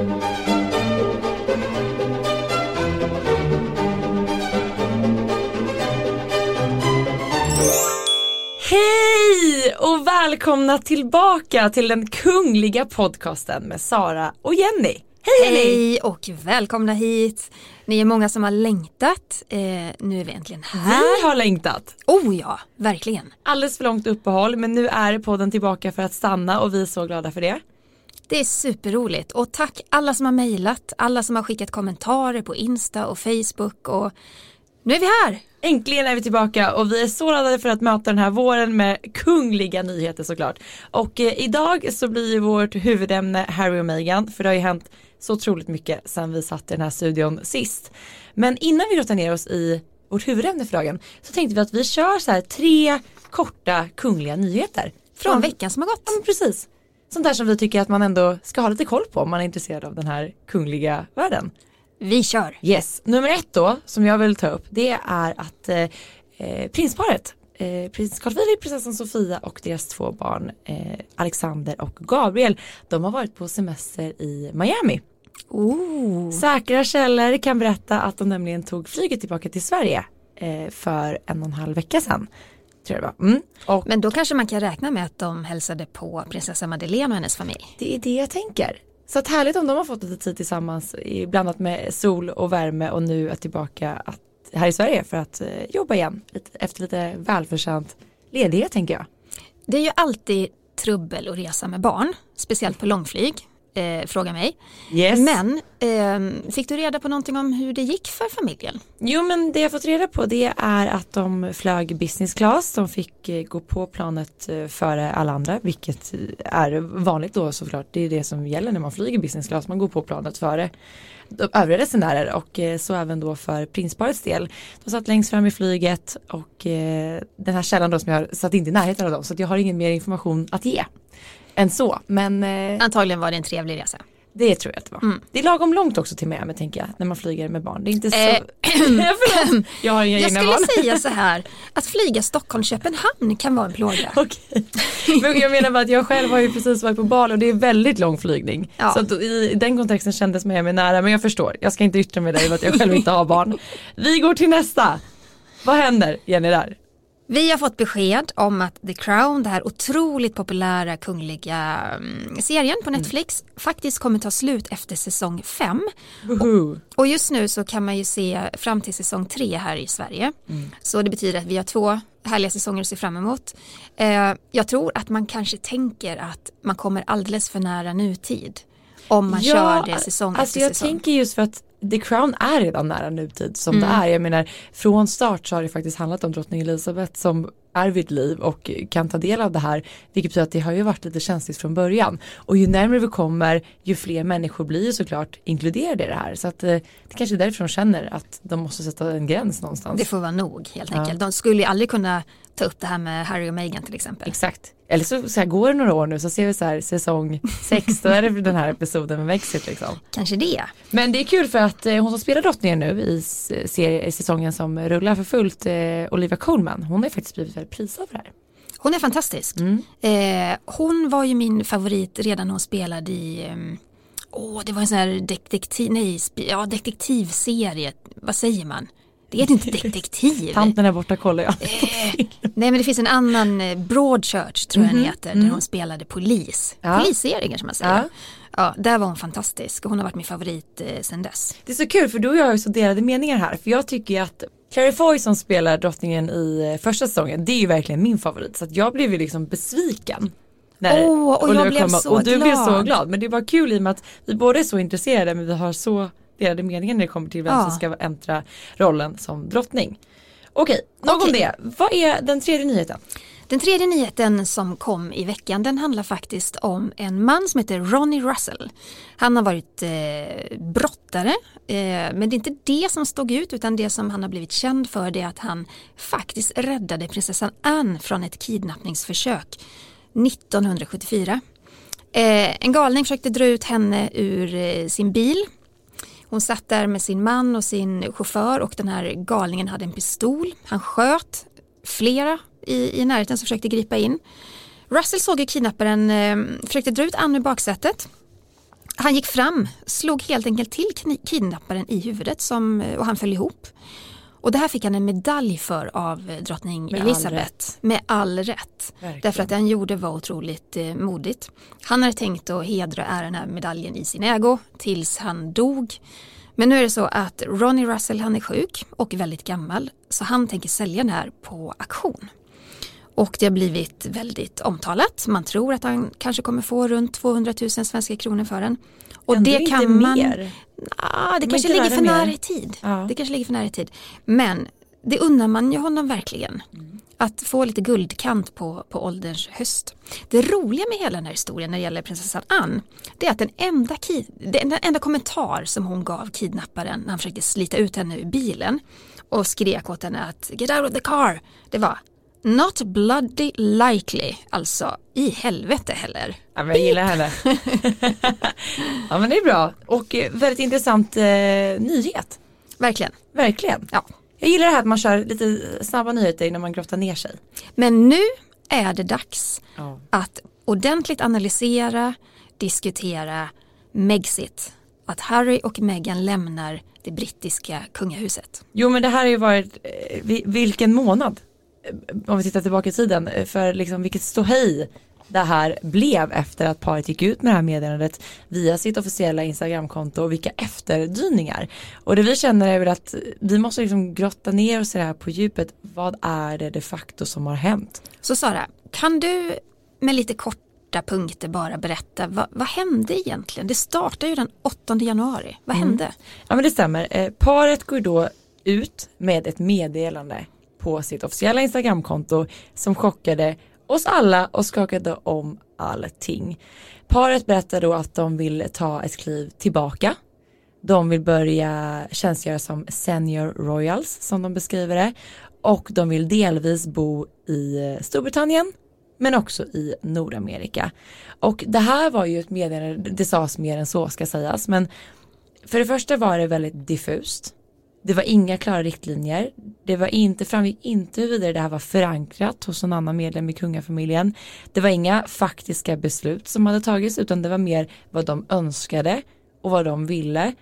Hej och välkomna tillbaka till den kungliga podcasten med Sara och Jenny. Hej! Hej och välkomna hit. Ni är många som har längtat. Eh, nu är vi äntligen här. Vi har längtat. Oh ja, verkligen. Alldeles för långt uppehåll men nu är podden tillbaka för att stanna och vi är så glada för det. Det är superroligt och tack alla som har mejlat, alla som har skickat kommentarer på Insta och Facebook och nu är vi här. Äntligen är vi tillbaka och vi är så laddade för att möta den här våren med kungliga nyheter såklart. Och eh, idag så blir ju vårt huvudämne Harry och Meghan för det har ju hänt så otroligt mycket sedan vi satt i den här studion sist. Men innan vi rottar ner oss i vårt huvudämne för dagen så tänkte vi att vi kör så här tre korta kungliga nyheter. Från veckan som har gått. Ja precis. Sånt där som vi tycker att man ändå ska ha lite koll på om man är intresserad av den här kungliga världen. Vi kör. Yes, nummer ett då som jag vill ta upp det är att eh, eh, prinsparet eh, prins Carl Philip, prinsessan Sofia och deras två barn eh, Alexander och Gabriel de har varit på semester i Miami. Oh. Säkra källor kan berätta att de nämligen tog flyget tillbaka till Sverige eh, för en och en halv vecka sedan. Tror jag det var. Mm. Och Men då kanske man kan räkna med att de hälsade på prinsessa Madeleine och hennes familj. det är det jag tänker. Så att härligt om de har fått lite tid tillsammans blandat med sol och värme och nu är tillbaka att, här i Sverige för att eh, jobba igen efter lite välförtjänt ledighet tänker jag. Det är ju alltid trubbel att resa med barn, speciellt på långflyg. Eh, fråga mig. Yes. Men eh, fick du reda på någonting om hur det gick för familjen? Jo men det jag fått reda på det är att de flög business class. De fick eh, gå på planet eh, före alla andra vilket eh, är vanligt då såklart. Det är det som gäller när man flyger business class. Man går på planet före övriga resenärer och så även då för prinsparets del. De satt längst fram i flyget och den här källan då som jag satt inte i närheten av dem så jag har ingen mer information att ge än så. Men eh, Antagligen var det en trevlig resa. det tror jag att det var. Mm. Det är lagom långt också till Miami tänker jag när man flyger med barn. Det är inte så. Eh. Jag har inga Jag skulle barn. säga så här, att flyga Stockholm-Köpenhamn kan vara en plåga. Okej. Men jag menar bara att jag själv har ju precis varit på Bali och det är väldigt lång flygning. Ja. Så i den kontexten kändes Miami nära men jag förstår. Jag ska inte yttra mig där att jag själv inte har barn. Vi går till nästa. Vad händer Jenny där? Vi har fått besked om att The Crown, det här otroligt populära kungliga mm, serien på Netflix, faktiskt kommer ta slut efter säsong 5. Woho. Och just nu så kan man ju se fram till säsong 3 här i Sverige. Så det betyder att vi har två härliga säsonger att se fram emot. Eh, jag tror att man kanske tänker att man kommer alldeles för nära nutid. Om man kör det säsong alltså efter jag säsong. tänker just för att The Crown är redan nära nutid som Mm. det är. Jag menar från start så har det faktiskt handlat om drottning Elizabeth som är vid liv och kan ta del av det här. Vilket betyder att det har ju varit lite känsligt från början. Och ju närmare vi kommer ju fler människor blir ju såklart inkluderade i det här. Så att eh, det kanske är därför de känner att de måste sätta en gräns någonstans. Det får vara nog helt Ja. enkelt. De skulle ju aldrig kunna ta upp det här med Harry och Meghan till exempel. Exakt. Eller så, så här, går det några år nu så ser vi så här säsong 6 då är det den här episoden med Brexit liksom. Kanske det. Men det är kul för att eh, hon som spelar drottningen nu i, i säsongen som rullar för fullt, eh, Olivia Colman, hon har faktiskt blivit väldigt prisad för det här. Hon är fantastisk. Mm. Eh, hon var ju min favorit redan när hon spelade i ehm, Åh, det var en sån här detektiv, nej, ja, detektivserie. Vad säger man? Det heter inte detektiv. Tanten är borta kollar jag. Eh, nej men det finns en annan, eh, Broadchurch tror jag den heter, där hon spelade polis. Mhm, Ja. Polisserie kanske man säger. Ja. Ja. där var hon fantastisk och hon har varit min favorit eh, sen dess. Det är så kul för du och jag har ju så delade meningar här för jag tycker ju att Clary Foy som spelar drottningen i eh, första säsongen det är ju verkligen min favorit så jag blev ju liksom besviken. när Åh, och jag blev så Och du blev så glad. glad men det var kul i och med att vi båda är så intresserade men vi har så delade meningar när det kommer till vem Ja. som ska äntra rollen som drottning. Okej, nog om det. Vad är den tredje nyheten? Den tredje nyheten som kom i veckan den handlar faktiskt om en man som heter Ronnie Russell. Han har varit eh, brottare eh, men det är inte det som stod ut utan det som han har blivit känd för det är att han faktiskt räddade prinsessan Anne från ett kidnappningsförsök 1974. Eh, en galning försökte dra ut henne ur eh, sin bil. Hon satt där med sin man och sin chaufför och den här galningen hade en pistol. Han sköt flera i, i närheten som försökte gripa in. Russell såg ju kidnapparen, eh, försökte dra ut Anne ur baksätet. Han gick fram, slog helt enkelt till kidnapparen i huvudet som, och han föll ihop. Och det här fick han en medalj för av drottning med Elisabeth. All med all rätt. Verkligen. Därför att den gjorde var otroligt eh, modigt. Han hade tänkt att hedra den här medaljen i sin ägo tills han dog. Men nu är det så att Ronnie Russell han är sjuk och väldigt gammal så han tänker sälja den här på auktion. Och det har blivit väldigt omtalat. Man tror att han kanske kommer få runt 200 000 svenska kronor för den. Och Ändå det kan man... Mer. Ah, det kanske ligger för nära i tid. Ja. Det kanske ligger för nära i tid. Men det unnar man ju honom verkligen. Mm. Att få lite guldkant på, på ålderns höst. Det roliga med hela den här historien när det gäller prinsessan Anne det är att den enda, den enda kommentar som hon gav kidnapparen när han försökte slita ut henne ur bilen och skrek åt henne att get out of the car. Det var Not bloody likely, alltså i helvete heller. Ja, men jag gillar henne. ja men det är bra och eh, väldigt intressant eh, nyhet. Verkligen. Verkligen. Ja. Jag gillar det här att man kör lite snabba nyheter innan man grottar ner sig. Men nu är det dags ja. att ordentligt analysera, diskutera Megxit. Att Harry och Meghan lämnar det brittiska kungahuset. Jo men det här har ju varit, eh, vilken månad om vi tittar tillbaka i tiden, eh, för liksom vilket ståhej det här blev efter att paret gick ut med det här meddelandet via sitt officiella Instagramkonto och vilka efterdyningar. Och det vi känner är väl att vi måste liksom grotta ner oss i det här på djupet. Vad är det de facto som har hänt? Så Sara, kan du med lite korta punkter bara berätta vad, vad hände egentligen? Det startade ju den 8 januari. Vad mm. hände? Ja men det stämmer. Eh, paret går då ut med ett meddelande på sitt officiella Instagramkonto som chockade oss alla och skakade om allting. Paret berättar då att de vill ta ett kliv tillbaka. De vill börja tjänstgöra som senior royals som de beskriver det och de vill delvis bo i Storbritannien men också i Nordamerika. Och det här var ju ett meddelande, det sades mer än så ska sägas, men för det första var det väldigt diffust. Det var inga klara riktlinjer. Det var inte, framgick inte huruvida det här var förankrat hos någon annan medlem i kungafamiljen. Det var inga faktiska beslut som hade tagits utan det var mer vad de önskade och vad de ville.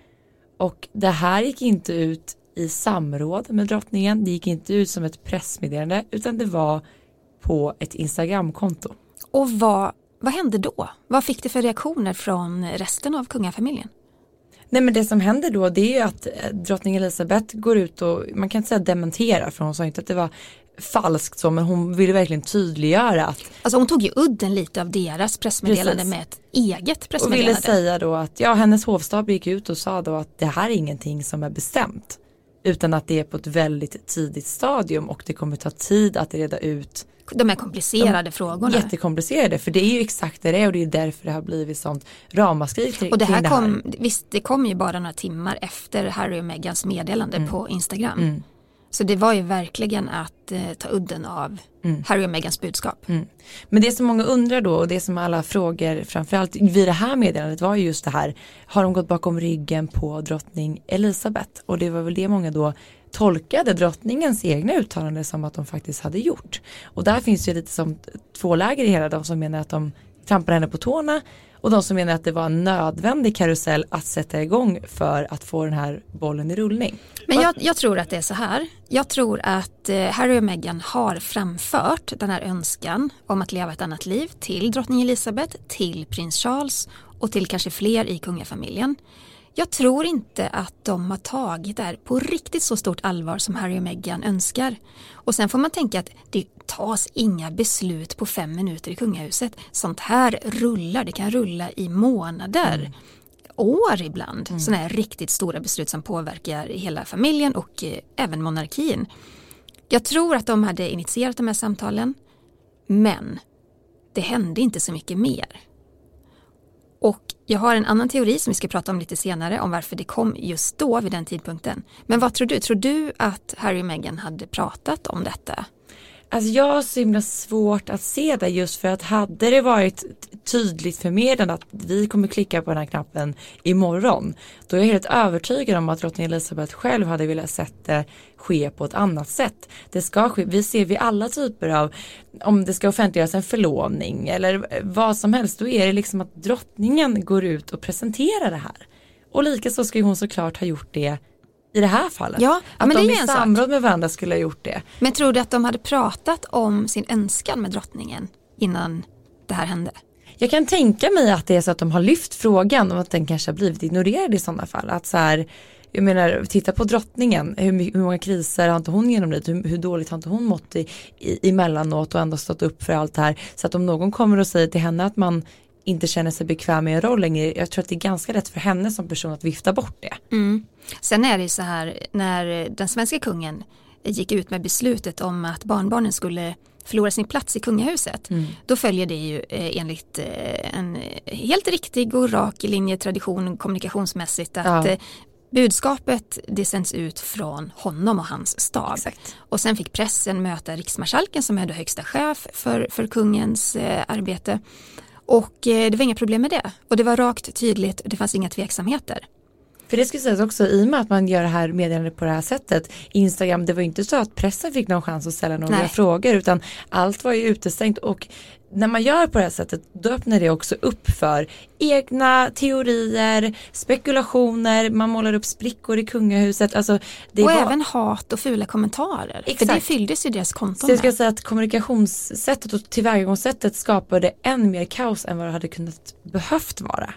Och det här gick inte ut i samråd med drottningen. Det gick inte ut som ett pressmeddelande utan det var på ett Instagramkonto. Och vad, vad hände då? Vad fick det för reaktioner från resten av kungafamiljen? Nej men det som händer då det är ju att eh, drottning Elizabeth går ut och man kan inte säga dementera för hon sa inte att det var falskt så men hon ville verkligen tydliggöra att Alltså hon tog ju udden lite av deras pressmeddelande Precis. med ett eget pressmeddelande. Och ville säga då att ja hennes hovstab gick ut och sa då att det här är ingenting som är bestämt utan att det är på ett väldigt tidigt stadium och det kommer ta tid att reda ut de här komplicerade de, frågorna. Jättekomplicerade för det är ju exakt det det är och det är därför det har blivit sånt ramaskri kring Och det här, det här. kom, visst det kom ju bara några timmar efter Harry och Megans meddelande mm. på Instagram. Mm. Så det var ju verkligen att eh, ta udden av mm. Harry och Megans budskap. Mm. Men det som många undrar då och det som alla frågor framförallt vid det här meddelandet var ju just det här har de gått bakom ryggen på drottning Elisabeth och det var väl det många då tolkade drottningens egna uttalande som att de faktiskt hade gjort. Och där finns ju lite som två läger i hela, de som menar att de trampar henne på tårna och de som menar att det var en nödvändig karusell att sätta igång för att få den här bollen i rullning. Men jag, jag tror att det är så här. Jag tror att eh, Harry och Meghan har framfört den här önskan om att leva ett annat liv till drottning Elizabeth, till prins Charles och till kanske fler i kungafamiljen. Jag tror inte att de har tagit det här på riktigt så stort allvar som Harry och Meghan önskar. Och sen får man tänka att det tas inga beslut på fem minuter i kungahuset. Sånt här rullar, det kan rulla i månader. Mm. år ibland. Mm. Sådana här riktigt stora beslut som påverkar hela familjen och eh, även monarkin. Jag tror att de hade initierat de här samtalen men det hände inte så mycket mer. Jag har en annan teori som vi ska prata om lite senare om varför det kom just då vid den tidpunkten. Men vad tror du? Tror du att Harry och Meghan hade pratat om detta? Alltså jag har så himla svårt att se det just för att hade det varit tydligt förmedlat att vi kommer klicka på den här knappen imorgon då är jag helt övertygad om att drottning Elizabeth själv hade velat sett det ske på ett annat sätt. Det ska ske, vi ser vid alla typer av, om det ska offentliggöras en förlovning eller vad som helst, då är det liksom att drottningen går ut och presenterar det här. Och likaså ska hon såklart ha gjort det i det här fallet. Ja, att men de det är i samråd sak. med varandra skulle ha gjort det. Men tror du att de hade pratat om sin önskan med drottningen innan det här hände? Jag kan tänka mig att det är så att de har lyft frågan och att den kanske har blivit ignorerad i sådana fall. Att så här, jag menar, titta på drottningen, hur, hur många kriser har inte hon genomlidit, hur, hur dåligt har inte hon mått i, i, emellanåt och ändå stått upp för allt det här. Så att om någon kommer och säger till henne att man inte känner sig bekväm med en roll längre, jag tror att det är ganska lätt för henne som person att vifta bort det. Mm. Sen är det ju så här när den svenska kungen gick ut med beslutet om att barnbarnen skulle förlora sin plats i kungahuset. Då följer det ju eh, enligt eh, en helt riktig och rak linje tradition kommunikationsmässigt att Ja. eh, budskapet det sänds ut från honom och hans stab. Exakt. Och sen fick pressen möta riksmarskalken som är då högsta chef för, för kungens eh, arbete. Och eh, det var inga problem med det. Och det var rakt, tydligt, det fanns inga tveksamheter. För det skulle sägas också i och med att man gör det här meddelandet på det här sättet. Instagram, det var inte så att pressen fick någon chans att ställa några Nej. frågor utan allt var ju utestängt och när man gör på det här sättet då öppnar det också upp för egna teorier, spekulationer, man målar upp sprickor i kungahuset. Alltså, det och var, även hat och fula kommentarer. För Exakt. det fylldes ju deras konton så jag ska säga att kommunikationssättet och tillvägagångssättet skapade än mer kaos än vad det hade kunnat behövt vara.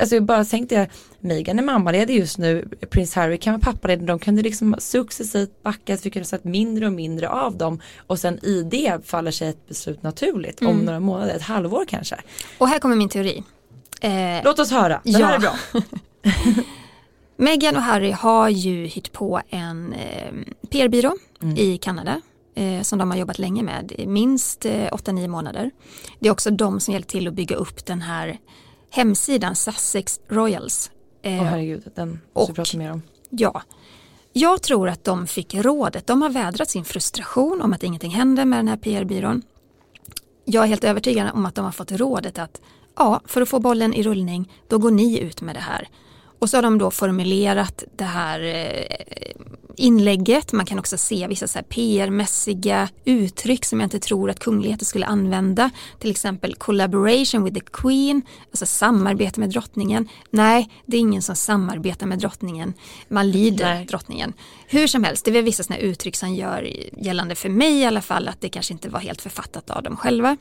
Alltså jag bara tänkte, Meghan är mammaledig just nu, prins Harry kan vara pappaledig, de kunde liksom successivt backa, vi kunde sett mindre och mindre av dem och sen i det faller sig ett beslut naturligt om några månader, ett halvår kanske. Och här kommer min teori. Eh, Låt oss höra, den Ja. här är bra. Meghan och Harry har ju hyrt på en eh, PR-byrå i Kanada eh, som de har jobbat länge med, minst eh, 8-9 månader. Det är också de som hjälpt till att bygga upp den här hemsidan Sussex Royals. Eh, Åh herregud, den måste vi prata mer om. Ja, jag tror att de fick rådet. De har vädrat sin frustration om att ingenting händer med den här PR-byrån. Jag är helt övertygad om att de har fått rådet att ja, för att få bollen i rullning, då går ni ut med det här. Och så har de då formulerat det här eh, inlägget. Man kan också se vissa PR-mässiga uttryck som jag inte tror att kungligheter skulle använda. Till exempel collaboration with the Queen, alltså samarbete med drottningen. Nej, det är ingen som samarbetar med drottningen. Man lyder Nej. drottningen. Hur som helst, det är vissa sådana uttryck som gör gällande för mig i alla fall att det kanske inte var helt författat av dem själva.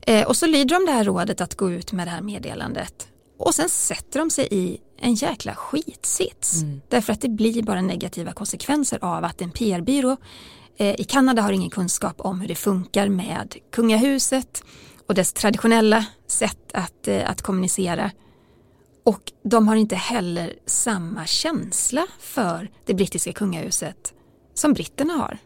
Eh, och så lyder de det här rådet att gå ut med det här meddelandet. Och sen sätter de sig i en jäkla skitsits. Därför att det blir bara negativa konsekvenser av att en PR-byrå eh, i Kanada har ingen kunskap om hur det funkar med kungahuset och dess traditionella sätt att, eh, att kommunicera. Och de har inte heller samma känsla för det brittiska kungahuset som britterna har.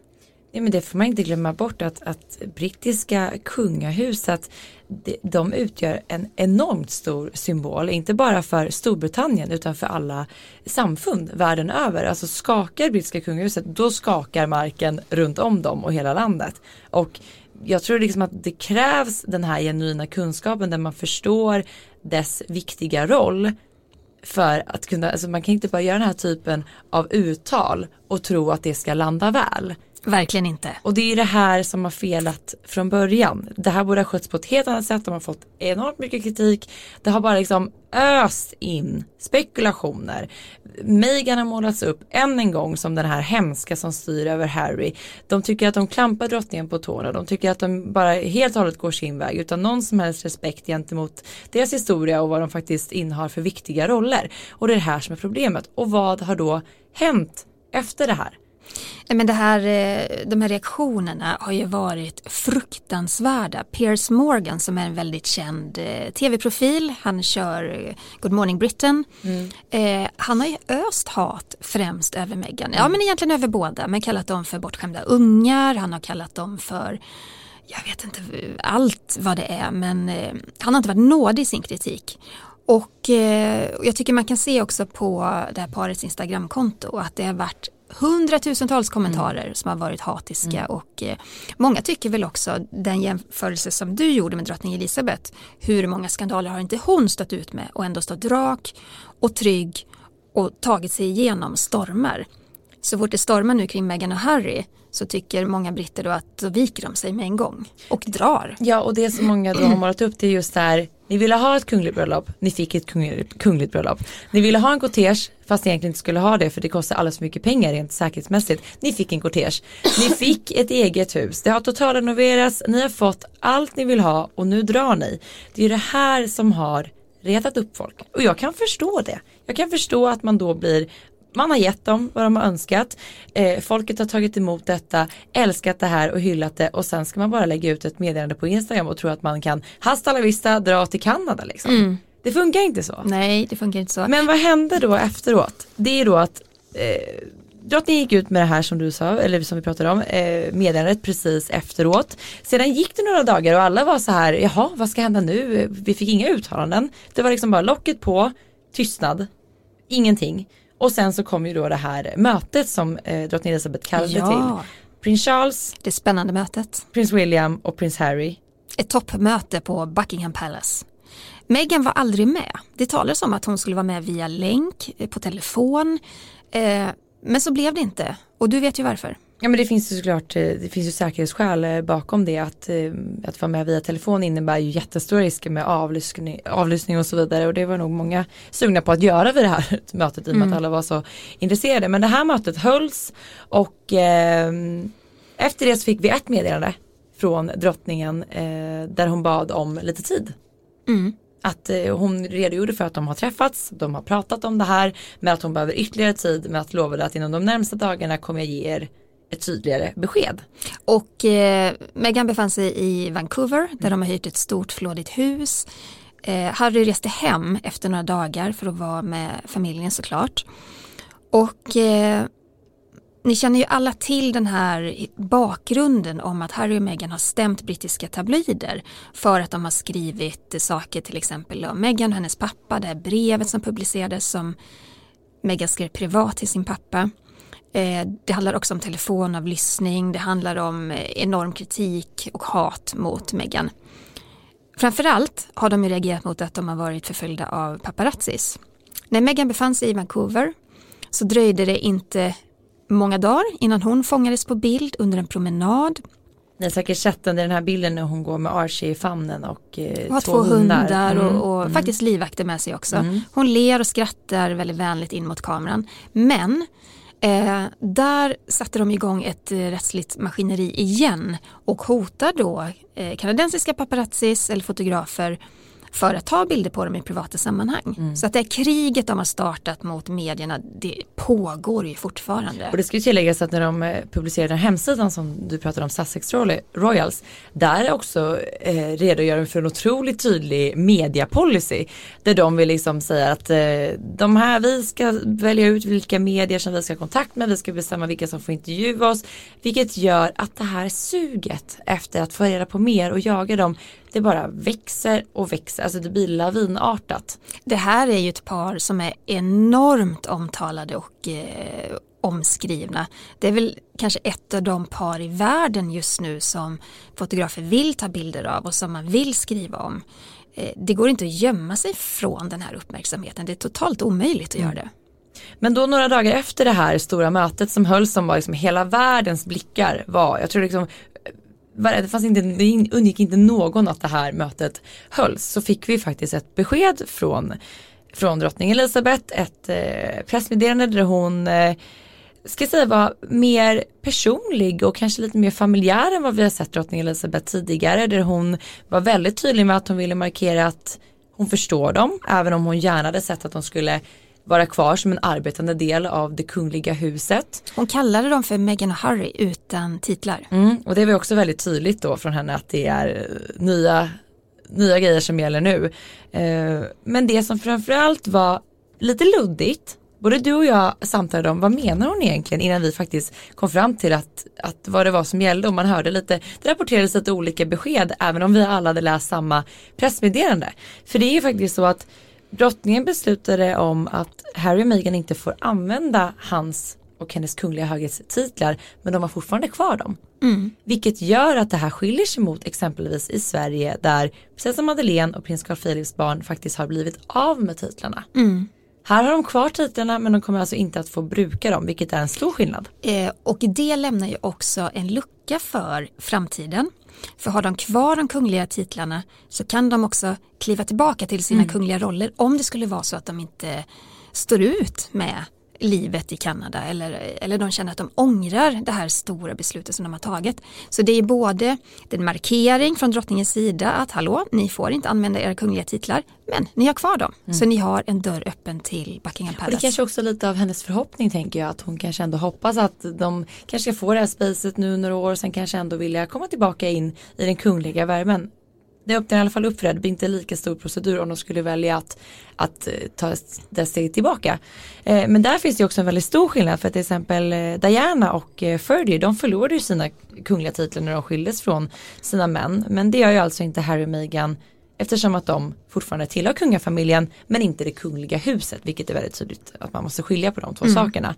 Ja, men det får man inte glömma bort att, att brittiska kungahuset de, de utgör en enormt stor symbol, inte bara för Storbritannien utan för alla samfund världen över. Alltså skakar brittiska kungahuset, då skakar marken runt om dem och hela landet. Och jag tror liksom att det krävs den här genuina kunskapen där man förstår dess viktiga roll för att kunna, alltså man kan inte bara göra den här typen av uttal och tro att det ska landa väl. Verkligen inte. Och det är det här som har felat från början. Det här borde ha skötts på ett helt annat sätt. De har fått enormt mycket kritik. Det har bara liksom öst in spekulationer. Meghan har målats upp än en gång som den här hemska som styr över Harry. De tycker att de klampar drottningen på tårna. De tycker att de bara helt och hållet går sin väg utan någon som helst respekt gentemot deras historia och vad de faktiskt innehar för viktiga roller. Och det är det här som är problemet. Och vad har då hänt efter det här? Nej, Men det här, eh, de här reaktionerna har ju varit fruktansvärda. Piers Morgan som är en väldigt känd eh, tv-profil, han kör eh, Good Morning Britain. Eh, han har ju öst hat främst över Meghan, ja men egentligen över båda, men kallat dem för bortskämda ungar, han har kallat dem för jag vet inte allt vad det är men eh, han har inte varit nådig i sin kritik. Och eh, jag tycker man kan se också på det här parets Instagramkonto att det har varit hundratusentals kommentarer mm. som har varit hatiska mm. och eh, många tycker väl också den jämförelse som du gjorde med drottning Elisabeth. Hur många skandaler har inte hon stått ut med och ändå stått rak och trygg och tagit sig igenom stormar. Så fort det stormar nu kring Meghan och Harry så tycker många britter då att då viker de sig med en gång och drar. Ja och det som många då har målat upp det är just där ni ville ha ett kungligt bröllop, ni fick ett kungligt, kungligt bröllop. Ni ville ha en kortege fast ni egentligen inte skulle ha det för det kostar alldeles för mycket pengar rent säkerhetsmässigt. Ni fick en kortege. Ni fick ett eget hus. Det har totalrenoverats, ni har fått allt ni vill ha och nu drar ni. Det är det här som har retat upp folk. Och jag kan förstå det. Jag kan förstå att man då blir man har gett dem vad de har önskat. Eh, folket har tagit emot detta, älskat det här och hyllat det och sen ska man bara lägga ut ett meddelande på Instagram och tro att man kan hasta la vista dra till Kanada liksom. Mm. Det funkar inte så. Nej, det funkar inte så. Men vad hände då efteråt? Det är då att eh, drottningen gick ut med det här som du sa, eller som vi pratade om, eh, meddelandet precis efteråt. Sedan gick det några dagar och alla var så här, jaha vad ska hända nu? Vi fick inga uttalanden. Det var liksom bara locket på, tystnad, ingenting. Och sen så kom ju då det här mötet som eh, drottning Elizabeth kallade ja. till. Prins Charles, det spännande mötet, prins William och prins Harry. Ett toppmöte på Buckingham Palace. Meghan var aldrig med. Det talades om att hon skulle vara med via länk, eh, på telefon. Eh, men så blev det inte. Och du vet ju varför. Ja men det finns ju såklart, eh, det finns ju säkerhetsskäl eh, bakom det att, eh, att vara med via telefon innebär ju jättestora risker med avlyssning, avlyssning och så vidare och det var nog många sugna på att göra vid det här mötet i och med mm. att alla var så intresserade. Men det här mötet hölls och eh, efter det så fick vi ett meddelande från drottningen eh, där hon bad om lite tid. Mm. Att hon redogjorde för att de har träffats, de har pratat om det här men att hon behöver ytterligare tid med att lovade att inom de närmsta dagarna kommer jag ge er ett tydligare besked. Och eh, Meghan befann sig i Vancouver där de har hyrt ett stort flådigt hus. Eh, Harry reste hem efter några dagar för att vara med familjen såklart. Och eh, ni känner ju alla till den här bakgrunden om att Harry och Meghan har stämt brittiska tabloider för att de har skrivit saker till exempel om Meghan och hennes pappa, det här brevet som publicerades som Meghan skrev privat till sin pappa. Eh, det handlar också om telefonavlyssning, det handlar om eh, enorm kritik och hat mot Meghan. Framförallt har de reagerat mot att de har varit förföljda av paparazzis. När Meghan befann sig i Vancouver så dröjde det inte många dagar innan hon fångades på bild under en promenad. Ni har säkert sett den, den här bilden när hon går med Archie i famnen och eh, har två, två hundar, hundar mm. och, och mm. faktiskt livvakter med sig också. Mm. Hon ler och skrattar väldigt vänligt in mot kameran. Men Eh, där satte de igång ett eh, rättsligt maskineri igen och hotar då eh, kanadensiska paparazzis eller fotografer för att ta bilder på dem i privata sammanhang. Mm. Så att det kriget de har startat mot medierna det pågår ju fortfarande. Och det ska ju tilläggas att när de eh, publicerade den hemsidan som du pratade om, Sussex Royals, där också eh, redogör för en otroligt tydlig mediapolicy. Där de vill liksom säga att eh, de här, vi ska välja ut vilka medier som vi ska ha kontakt med, vi ska bestämma vilka som får intervjua oss. Vilket gör att det här suget efter att få reda på mer och jaga dem det bara växer och växer, alltså det blir lavinartat. Det här är ju ett par som är enormt omtalade och eh, omskrivna. Det är väl kanske ett av de par i världen just nu som fotografer vill ta bilder av och som man vill skriva om. Eh, det går inte att gömma sig från den här uppmärksamheten, det är totalt omöjligt att mm. göra det. Men då några dagar efter det här stora mötet som hölls som var liksom hela världens blickar var, jag tror liksom det, fanns inte, det undgick inte någon att det här mötet hölls så fick vi faktiskt ett besked från, från drottning Elisabeth, ett eh, pressmeddelande där hon eh, ska säga var mer personlig och kanske lite mer familjär än vad vi har sett drottning Elisabeth tidigare där hon var väldigt tydlig med att hon ville markera att hon förstår dem även om hon gärna hade sett att de skulle vara kvar som en arbetande del av det kungliga huset. Hon kallade dem för Meghan och Harry utan titlar. Mm, och det var också väldigt tydligt då från henne att det är eh, nya, nya grejer som gäller nu. Eh, men det som framförallt var lite luddigt Både du och jag samtalade om vad menar hon egentligen innan vi faktiskt kom fram till att, att vad det var som gällde och man hörde lite, det rapporterades lite olika besked även om vi alla hade läst samma pressmeddelande. För det är ju faktiskt så att Drottningen beslutade om att Harry och Meghan inte får använda hans och hennes kungliga höghetstitlar men de har fortfarande kvar dem. Mm. Vilket gör att det här skiljer sig mot exempelvis i Sverige där prinsessan Madeleine och prins Carl Philips barn faktiskt har blivit av med titlarna. Mm. Här har de kvar titlarna men de kommer alltså inte att få bruka dem vilket är en stor skillnad. Eh, och det lämnar ju också en lucka för framtiden. För har de kvar de kungliga titlarna så kan de också kliva tillbaka till sina Mm. kungliga roller om det skulle vara så att de inte står ut med livet i Kanada eller, eller de känner att de ångrar det här stora beslutet som de har tagit. Så det är både en markering från drottningens sida att hallå, ni får inte använda era kungliga titlar men ni har kvar dem. Så ni har en dörr öppen till Buckingham Och det Palace. kanske också lite av hennes förhoppning tänker jag att hon kanske ändå hoppas att de kanske ska få det här spacet nu några år och sen kanske ändå vilja komma tillbaka in i den kungliga värmen. Det öppnar i alla fall upp för det, det blir inte lika stor procedur om de skulle välja att, att eh, ta det steget tillbaka. Eh, men där finns det också en väldigt stor skillnad för till exempel eh, Diana och Fergie de förlorade ju sina kungliga titlar när de skildes från sina män men det gör ju alltså inte Harry och Meghan Eftersom att de fortfarande tillhör kungafamiljen men inte det kungliga huset vilket är väldigt tydligt att man måste skilja på de två sakerna.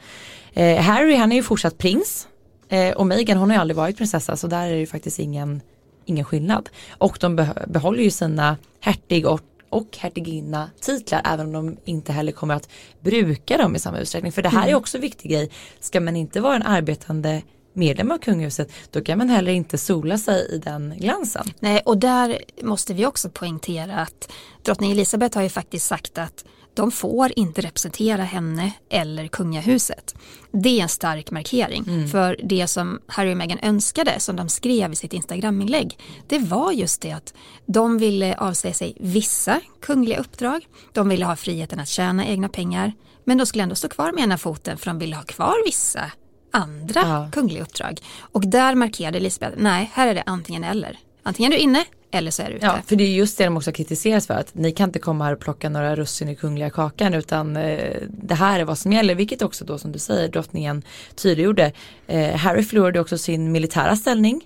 Eh, Harry han är ju fortsatt prins eh, och Meghan hon har ju aldrig varit prinsessa så där är det ju faktiskt ingen, ingen skillnad. Och de beh- behåller ju sina hertig och och hertiginna titlar även om de inte heller kommer att bruka dem i samma utsträckning. För det här är också en viktig grej. Ska man inte vara en arbetande medlem av kungahuset då kan man heller inte sola sig i den glansen. Nej, och där måste vi också poängtera att drottning Elizabeth har ju faktiskt sagt att de får inte representera henne eller kungahuset. Det är en stark markering. För det som Harry och Meghan önskade, som de skrev i sitt Instagraminlägg, det var just det att de ville avsäga sig vissa kungliga uppdrag. De ville ha friheten att tjäna egna pengar. Men de skulle ändå stå kvar med ena foten för de ville ha kvar vissa andra Ja. kungliga uppdrag. Och där markerade Elisabeth, nej, här är det antingen eller. Antingen är du inne eller så är du ute. Ja, för det är just det de också kritiseras för att ni kan inte komma här och plocka några russin i kungliga kakan utan eh, det här är vad som gäller vilket också då som du säger drottningen tydliggjorde. Eh, Harry förlorade också sin militära ställning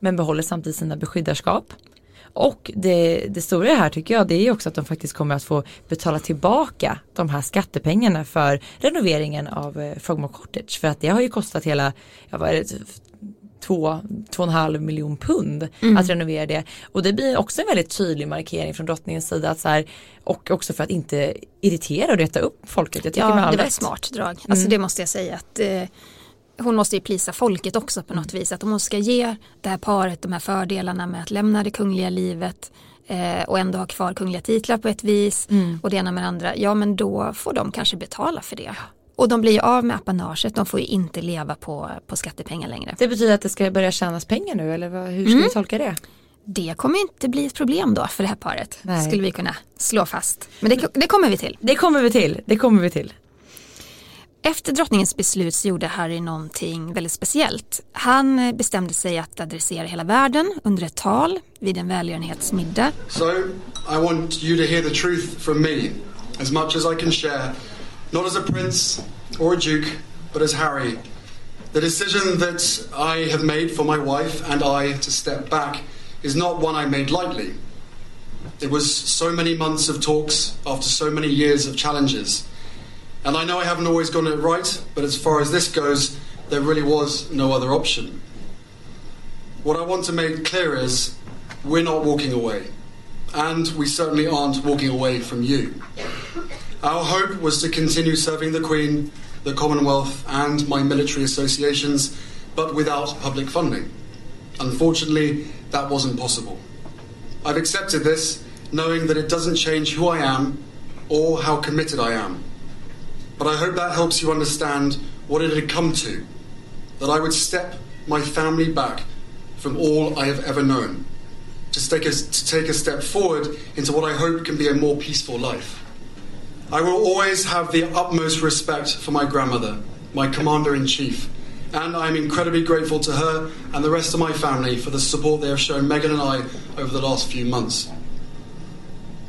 men behåller samtidigt sina beskyddarskap. Och det, det stora här tycker jag det är också att de faktiskt kommer att få betala tillbaka de här skattepengarna för renoveringen av eh, Frogmore Cottage för att det har ju kostat hela, ja, vad är det, två, två och en halv miljon pund att renovera det. Och det blir också en väldigt tydlig markering från drottningens sida att så här, och också för att inte irritera och reta upp folket. Jag tycker med Ja, all det var ett smart drag. Alltså det måste jag säga att eh, hon måste ju plisa folket också på något vis. Att om hon ska ge det här paret de här fördelarna med att lämna det kungliga livet eh, och ändå ha kvar kungliga titlar på ett vis och det ena med det andra. Ja men då får de kanske betala för det. Och de blir ju av med apanaget, de får ju inte leva på, på skattepengar längre. Det betyder att det ska börja tjänas pengar nu eller vad, hur ska Mm. vi tolka det? Det kommer inte bli ett problem då för det här paret. Nej. Skulle vi kunna slå fast. Men det, det kommer vi till. Det kommer vi till, det kommer vi till. Efter drottningens beslut så gjorde Harry någonting väldigt speciellt. Han bestämde sig att adressera hela världen under ett tal vid en välgörenhetsmiddag. So, I want you to hear the truth from me, as much as I can share, not as a prince or a duke, but as Harry. The decision that I have made for my wife and I to step back is not one I made lightly. It was so many months of talks after so many years of challenges. And I know I haven't always gotten it right, but as far as this goes, there really was no other option. What I want to make clear is we're not walking away. And we certainly aren't walking away from you. Our hope was to continue serving the Queen, the Commonwealth, and my military associations, but without public funding. Unfortunately, that wasn't possible. I've accepted this, knowing that it doesn't change who I am or how committed I am. But I hope that helps you understand what it had come to that I would step my family back from all I have ever known, to take, a, to take a step forward into what I hope can be a more peaceful life. I will always have the utmost respect for my grandmother, my commander in chief, and I am incredibly grateful to her and the rest of my family for the support they have shown Megan and I over the last few months.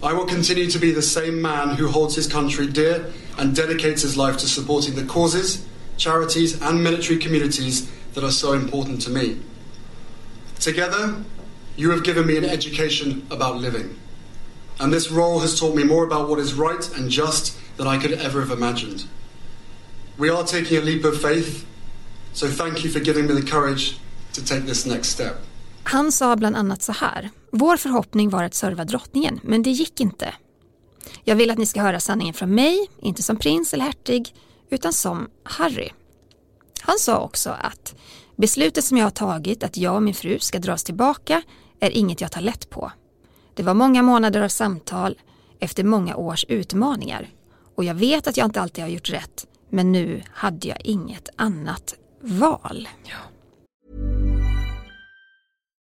I will continue to be the same man who holds his country dear and dedicates his life to supporting the causes, charities, and military communities that are so important to me. Together, you have given me an education about living. And this role has taught me more about what is right and just than I could ever have imagined. We are taking a leap of faith, so thank you for giving me the courage to take this next step. Han sa bland annat så här. Vår förhoppning var att serva drottningen, men det gick inte. Jag vill att ni ska höra sanningen från mig, inte som prins eller hertig, utan som Harry. Han sa också att beslutet som jag har tagit att jag och min fru ska dras tillbaka är inget jag tar lätt på. Det var många månader av samtal efter många års utmaningar och jag vet att jag inte alltid har gjort rätt men nu hade jag inget annat val. Ja.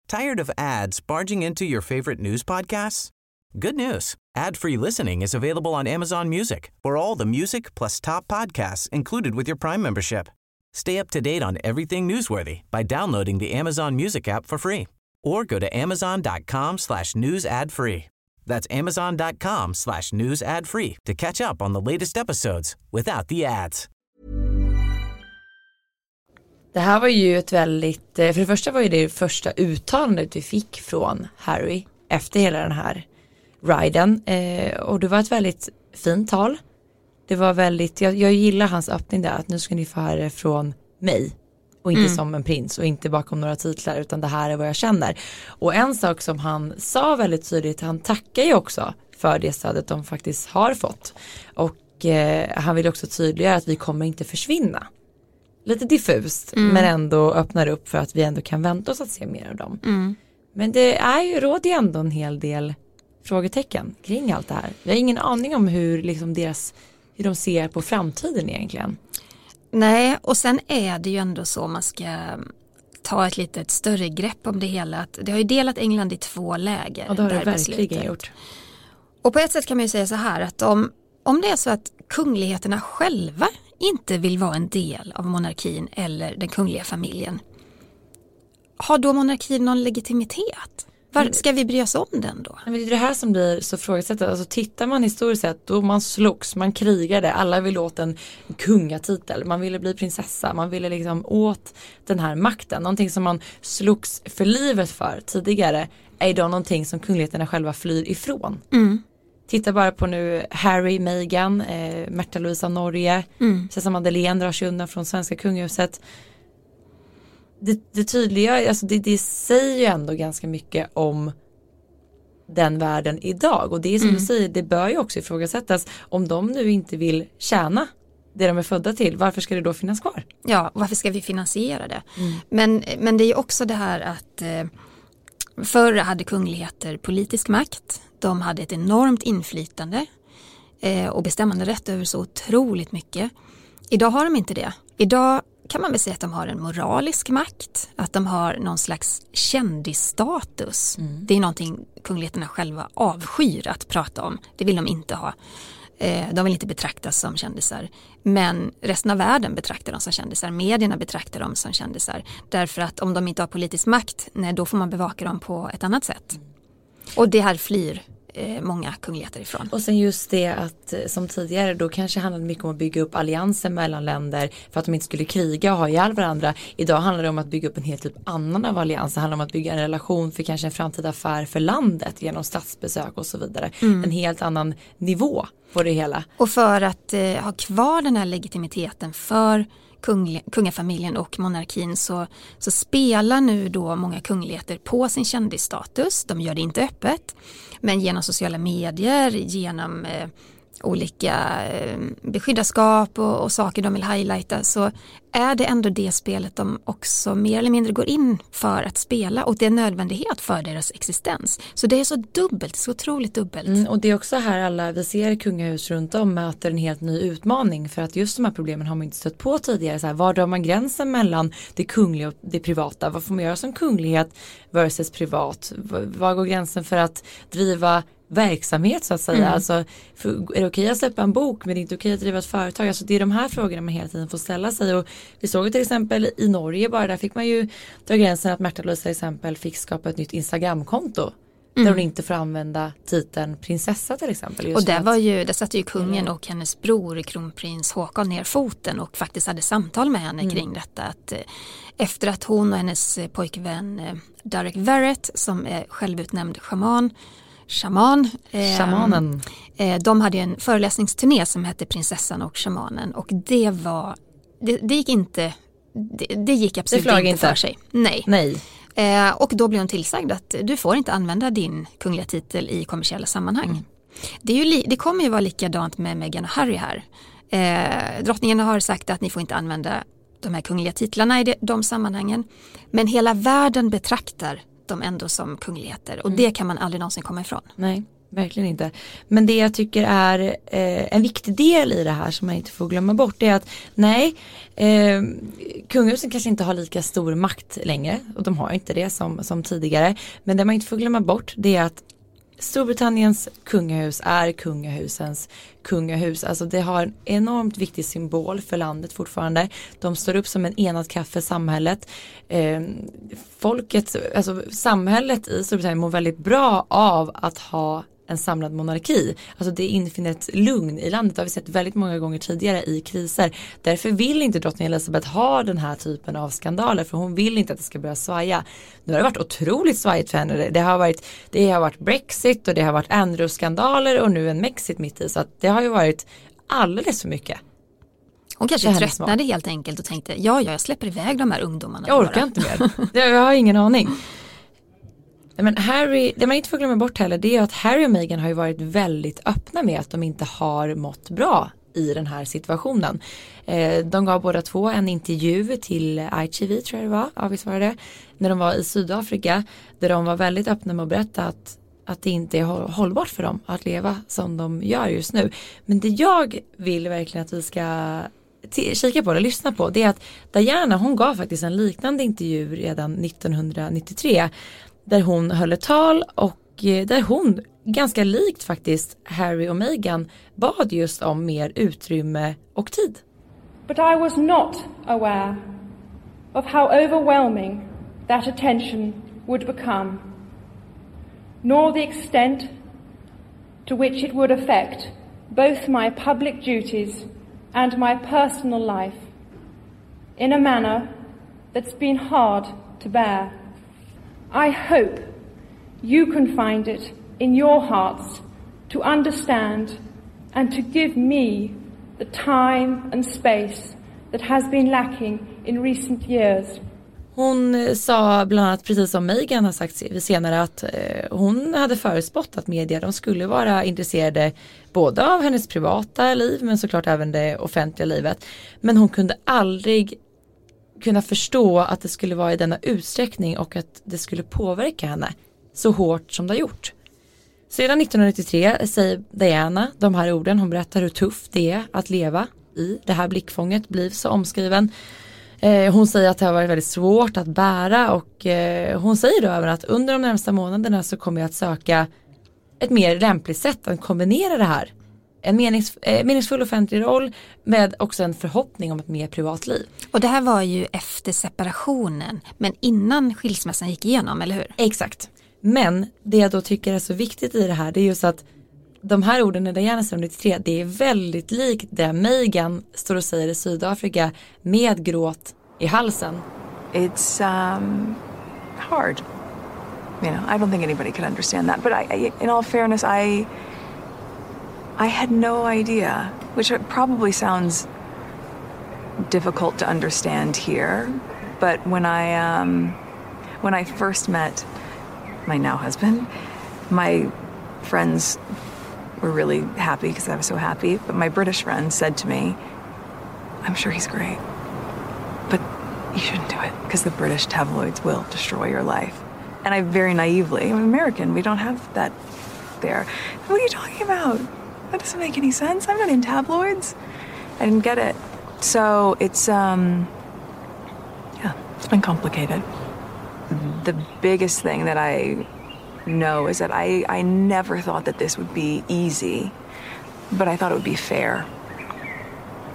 Tired of ads barging into your favorite news podcasts? Good news. Ad-free listening is available on Amazon Music for all the music plus top podcasts included with your Prime membership. Stay up to date on everything newsworthy by downloading the Amazon Music app for free or go to amazon.com slash news ad free. That's amazon.com slash news ad free to catch up on the latest episodes without the ads. Det här var ju ett väldigt, eh, för det första var ju det första uttalandet vi fick från Harry efter hela den här riden eh, och det var ett väldigt fint tal. Det var väldigt, jag, jag gillar hans öppning där, att nu ska ni få höra det från mig och inte mm. som en prins och inte bakom några titlar utan det här är vad jag känner. Och en sak som han sa väldigt tydligt, han tackar ju också för det stödet de faktiskt har fått. Och eh, han vill också tydliggöra att vi kommer inte försvinna. Lite diffust mm. men ändå öppnar upp för att vi ändå kan vänta oss att se mer av dem. Mm. Men det är ju, råder ju ändå en hel del frågetecken kring allt det här. Vi har ingen aning om hur liksom deras hur de ser på framtiden egentligen. Nej, och sen är det ju ändå så man ska ta ett lite större grepp om det hela. Att det har ju delat England i två läger. Ja, det har det verkligen beslutet. gjort. Och på ett sätt kan man ju säga så här att om, om det är så att kungligheterna själva inte vill vara en del av monarkin eller den kungliga familjen. Har då monarkin någon legitimitet? Var, ska vi bry oss om den då? Men det är det här som blir så frågasättet. Alltså tittar man historiskt sett då man slogs, man krigade, alla ville åt en kungatitel, man ville bli prinsessa, man ville liksom åt den här makten. Någonting som man slogs för livet för tidigare är idag någonting som kungligheterna själva flyr ifrån. Mm. Titta bara på nu Harry, Meghan, eh, Märta Louisa Norge, mm. Madeleine drar sig undan från svenska kungahuset det, det tydliga, alltså det, det säger ju ändå ganska mycket om den världen idag och det är som mm. du säger, det bör ju också ifrågasättas om de nu inte vill tjäna det de är födda till, varför ska det då finnas kvar? Ja, varför ska vi finansiera det? Mm. Men, men det är också det här att eh, förr hade kungligheter politisk makt, de hade ett enormt inflytande eh, och bestämmande rätt över så otroligt mycket. Idag har de inte det. Idag kan man väl säga att de har en moralisk makt, att de har någon slags kändisstatus. Mm. Det är någonting kungligheterna själva avskyr att prata om. Det vill de inte ha. Eh, de vill inte betraktas som kändisar. Men resten av världen betraktar dem som kändisar. Medierna betraktar dem som kändisar. Därför att om de inte har politisk makt, nej, då får man bevaka dem på ett annat sätt. Mm. Och det här flyr eh, många kungligheter ifrån. Och sen just det att eh, som tidigare då kanske handlade mycket om att bygga upp allianser mellan länder för att de inte skulle kriga och ha ihjäl varandra. Idag handlar det om att bygga upp en helt typ annan av allians. Det handlar om att bygga en relation för kanske en framtida affär för landet genom statsbesök och så vidare. Mm. En helt annan nivå på det hela. Och för att eh, ha kvar den här legitimiteten för kung, kungafamiljen och monarkin så, så spelar nu då många kungligheter på sin kändisstatus. De gör det inte öppet. Men genom sociala medier, genom eh, olika eh, beskyddarskap och, och, saker de vill highlighta så är det ändå det spelet de också mer eller mindre går in för att spela och det är en nödvändighet för deras existens. Så det är så dubbelt, så otroligt dubbelt. Mm, och det är också här alla vi ser kungahus runt om möter en helt ny utmaning för att just de här problemen har man inte stött på tidigare. Så här, var drar man gränsen mellan det kungliga och det privata? Vad får man göra som kunglighet versus privat? Var går gränsen för att driva verksamhet så att säga. Mm. Alltså, för, är det okej att släppa en bok men det är inte okej att driva ett företag. Alltså, det är de här frågorna man hela tiden får ställa sig. Och vi såg till exempel i Norge bara där fick man ju dra gränsen att Märta Louise till exempel fick skapa ett nytt Instagramkonto. Mm. Där hon inte får använda titeln prinsessa till exempel. och där, var ju, där satte ju kungen och hennes bror kronprins Håkon ner foten och faktiskt hade samtal med henne mm. kring detta. Att, eh, efter att hon och hennes pojkvän eh, Derek Verrett som är självutnämnd schaman shaman. Eh, Shamanen. Eh, de hade en föreläsningsturné som hette Prinsessan och shamanen och det var, det, det gick inte, det, det gick absolut det inte, inte för sig. Nej. Nej. Eh, och då blev hon tillsagd att du får inte använda din kungliga titel i kommersiella sammanhang. Mm. Det, är ju det kommer ju vara likadant med Meghan och Harry här. Eh, drottningen har sagt att ni får inte använda de här kungliga titlarna i de, de sammanhangen. Men hela världen betraktar dem ändå som kungligheter och mm. det kan man aldrig någonsin komma ifrån. Nej, verkligen inte. Men det jag tycker är eh, en viktig del i det här som man inte får glömma bort är att nej, eh, kungahusen kanske inte har lika stor makt längre och de har inte det som, som tidigare. Men det man inte får glömma bort det är att Storbritanniens kungahus är kungahusens kungahus. Alltså det har en enormt viktig symbol för landet fortfarande. De står upp som en enad kraft för samhället. Eh, folket, alltså samhället i Storbritannien mår väldigt bra av att ha en samlad monarki. Alltså det infinner ett lugn i landet. Det har vi sett väldigt många gånger tidigare i kriser. Därför vill inte drottning Elizabeth ha den här typen av skandaler för hon vill inte att det ska börja svaja. Nu har det varit otroligt svajigt för henne. Det har varit, det har varit Brexit och det har varit Andrew-skandaler och nu en Mexit mitt i. Så att det har ju varit alldeles för mycket. Hon kanske tröttnade helt enkelt och tänkte ja, ja, jag släpper iväg de här ungdomarna. Jag orkar bara. inte mer. Jag har ingen aning. Men Harry, det man inte får glömma bort heller det är att Harry och Meghan har ju varit väldigt öppna med att de inte har mått bra i den här situationen. Eh, de gav båda två en intervju till ITV tror jag det var, ja visst var det när de var i Sydafrika där de var väldigt öppna med att berätta att att det inte är hållbart för dem att leva som de gör just nu. Men det jag vill verkligen att vi ska kika på eller lyssna på det är att Diana hon gav faktiskt en liknande intervju redan 1993 där hon höll ett tal och eh, där hon ganska likt faktiskt Harry och Meghan bad just om mer utrymme och tid. But I was not aware of how overwhelming that attention would become, nor the extent to which it would affect both my public duties and my personal life in a manner that's been hard to bear. I hope you can find it in your hearts to understand and to give me the time and space that has been lacking in recent years. Hon eh, sa bland annat, precis som Megan har sagt senare, att eh, hon hade förutspått att media de skulle vara intresserade både av hennes privata liv men såklart även det offentliga livet. Men hon kunde aldrig kunna förstå att det skulle vara i denna utsträckning och att det skulle påverka henne så hårt som det har gjort. Sedan 1993 säger Diana de här orden, hon berättar hur tufft det är att leva i det här blickfånget, blir så omskriven. Eh, hon säger att det har varit väldigt svårt att bära och eh, hon säger då även att under de närmsta månaderna så kommer jag att söka ett mer lämpligt sätt att kombinera det här en menings, eh, meningsfull offentlig roll med också en förhoppning om ett mer privatliv. Och det här var ju efter separationen men innan skilsmässan gick igenom, eller hur? Exakt. Men det jag då tycker är så viktigt i det här det är just att de här orden i Diana 93 det är väldigt likt det Megan står och säger i Sydafrika med gråt i halsen. It's um, hard. You know, I don't think anybody could understand that. But I, I, in all fairness, I I had no idea, which probably sounds difficult to understand here. But when I um, when I first met my now husband, my friends were really happy because I was so happy. But my British friend said to me, "I'm sure he's great, but you shouldn't do it because the British tabloids will destroy your life." And I very naively, I'm American. We don't have that there. What are you talking about? That doesn't make any sense. I'm not in tabloids. I didn't get it. So it's, um, yeah, it's been complicated. The biggest thing that I know is that I, I never thought that this would be easy, but I thought it would be fair.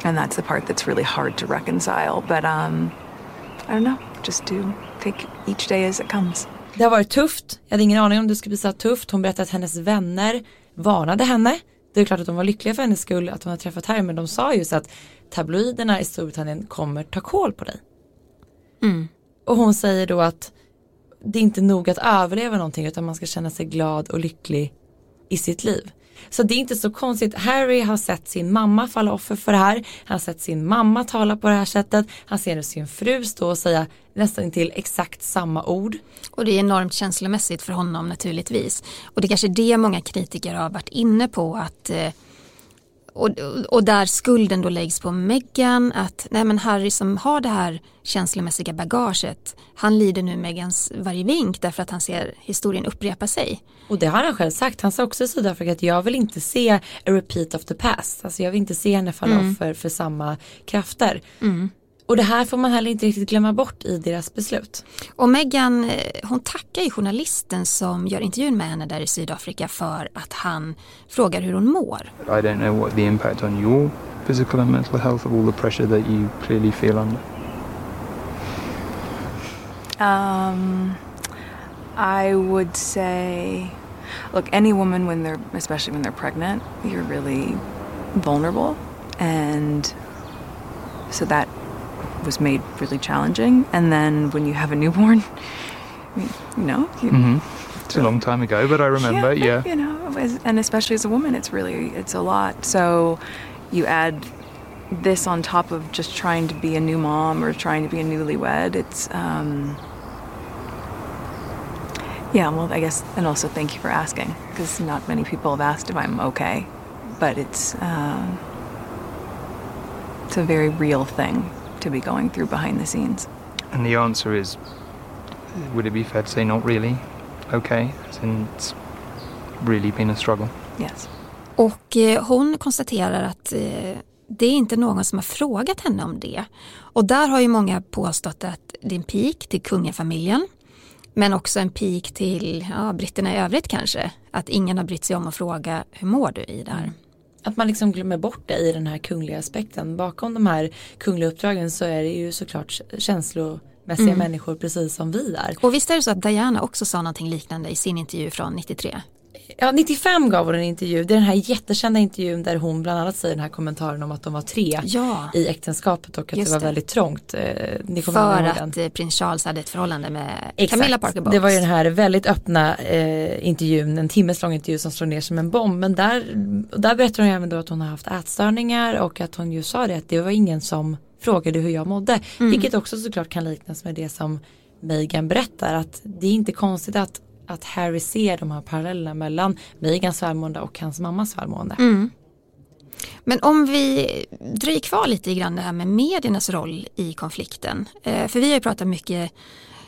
And that's the part that's really hard to reconcile. But um, I don't know, just do take each day as it comes. Det har varit tufft. Jag hade ingen aning om det skulle bli så tufft. Hon berättade att hennes vänner varnade henne det är klart att de var lyckliga för hennes skull att hon har träffat Harry men de sa just att tabloiderna i Storbritannien kommer ta koll på dig. Mm. Och hon säger då att det är inte nog att överleva någonting utan man ska känna sig glad och lycklig i sitt liv. Så det är inte så konstigt. Harry har sett sin mamma falla offer för det här. Han har sett sin mamma tala på det här sättet. Han ser nu sin fru stå och säga nästan till exakt samma ord. Och det är enormt känslomässigt för honom naturligtvis. Och det är kanske är det många kritiker har varit inne på att eh, och, och där skulden då läggs på Meghan att nej men Harry som har det här känslomässiga bagaget han lider nu Meghans varje vink därför att han ser historien upprepa sig. Och det har han själv sagt. Han sa också i Sydafrika att jag vill inte se a repeat of the past. Alltså jag vill inte se henne falla mm. offer för samma krafter. Mm. Och det här får man heller inte riktigt glömma bort i deras beslut. Och Meghan, eh, hon tackar ju journalisten som gör intervjun med henne där i Sydafrika för att han frågar hur hon mår. I don't know what the impact on your physical and mental health of all the pressure that you clearly feel under. Um, I would say, look, any woman when they're, especially when they're pregnant, you're really vulnerable, and so that was made really challenging. And then when you have a newborn, you know, you, mm-hmm. it's a long time ago, but I remember. Yeah, yeah. you know, as, and especially as a woman, it's really it's a lot. So you add this on top of just trying to be a new mom or trying to be a newlywed. It's um, yeah. Well, I guess, and also thank you for asking because not many people have asked if I'm okay, but it's. Um, it's a very real thing to be going through behind the scenes? And the answer is would it be fair to say not really okay? Since it's really been a struggle. Yes. Och eh, hon konstaterar att eh, det är inte någon som har frågat henne om det. Och där har ju många påstått att det är en pik till kungafamiljen. Men också en pik till ja, britterna i övrigt kanske. Att ingen har brytt sig om att fråga hur mår du i det här. Att man liksom glömmer bort det i den här kungliga aspekten. Bakom de här kungliga uppdragen så är det ju såklart känslomässiga mm. människor precis som vi är. Och visst är det så att Diana också sa någonting liknande i sin intervju från 93? Ja, 95 gav hon en intervju. Det är den här jättekända intervjun där hon bland annat säger den här kommentaren om att de var tre ja. i äktenskapet och att Just det var det. väldigt trångt. Eh, ni För att den. Eh, prins Charles hade ett förhållande med Exakt. Camilla Parker Bowles. Det var ju den här väldigt öppna eh, intervjun, en timmes lång intervju som slår ner som en bomb. Men där, där berättar hon även då att hon har haft ätstörningar och att hon ju sa det att det var ingen som frågade hur jag mådde. Mm. Vilket också såklart kan liknas med det som Megan berättar att det är inte konstigt att att Harry ser de här parallellerna mellan Megans välmående och hans mammas välmående. Mm. Men om vi dröjer kvar lite grann det här med mediernas roll i konflikten. Eh, för vi har ju pratat mycket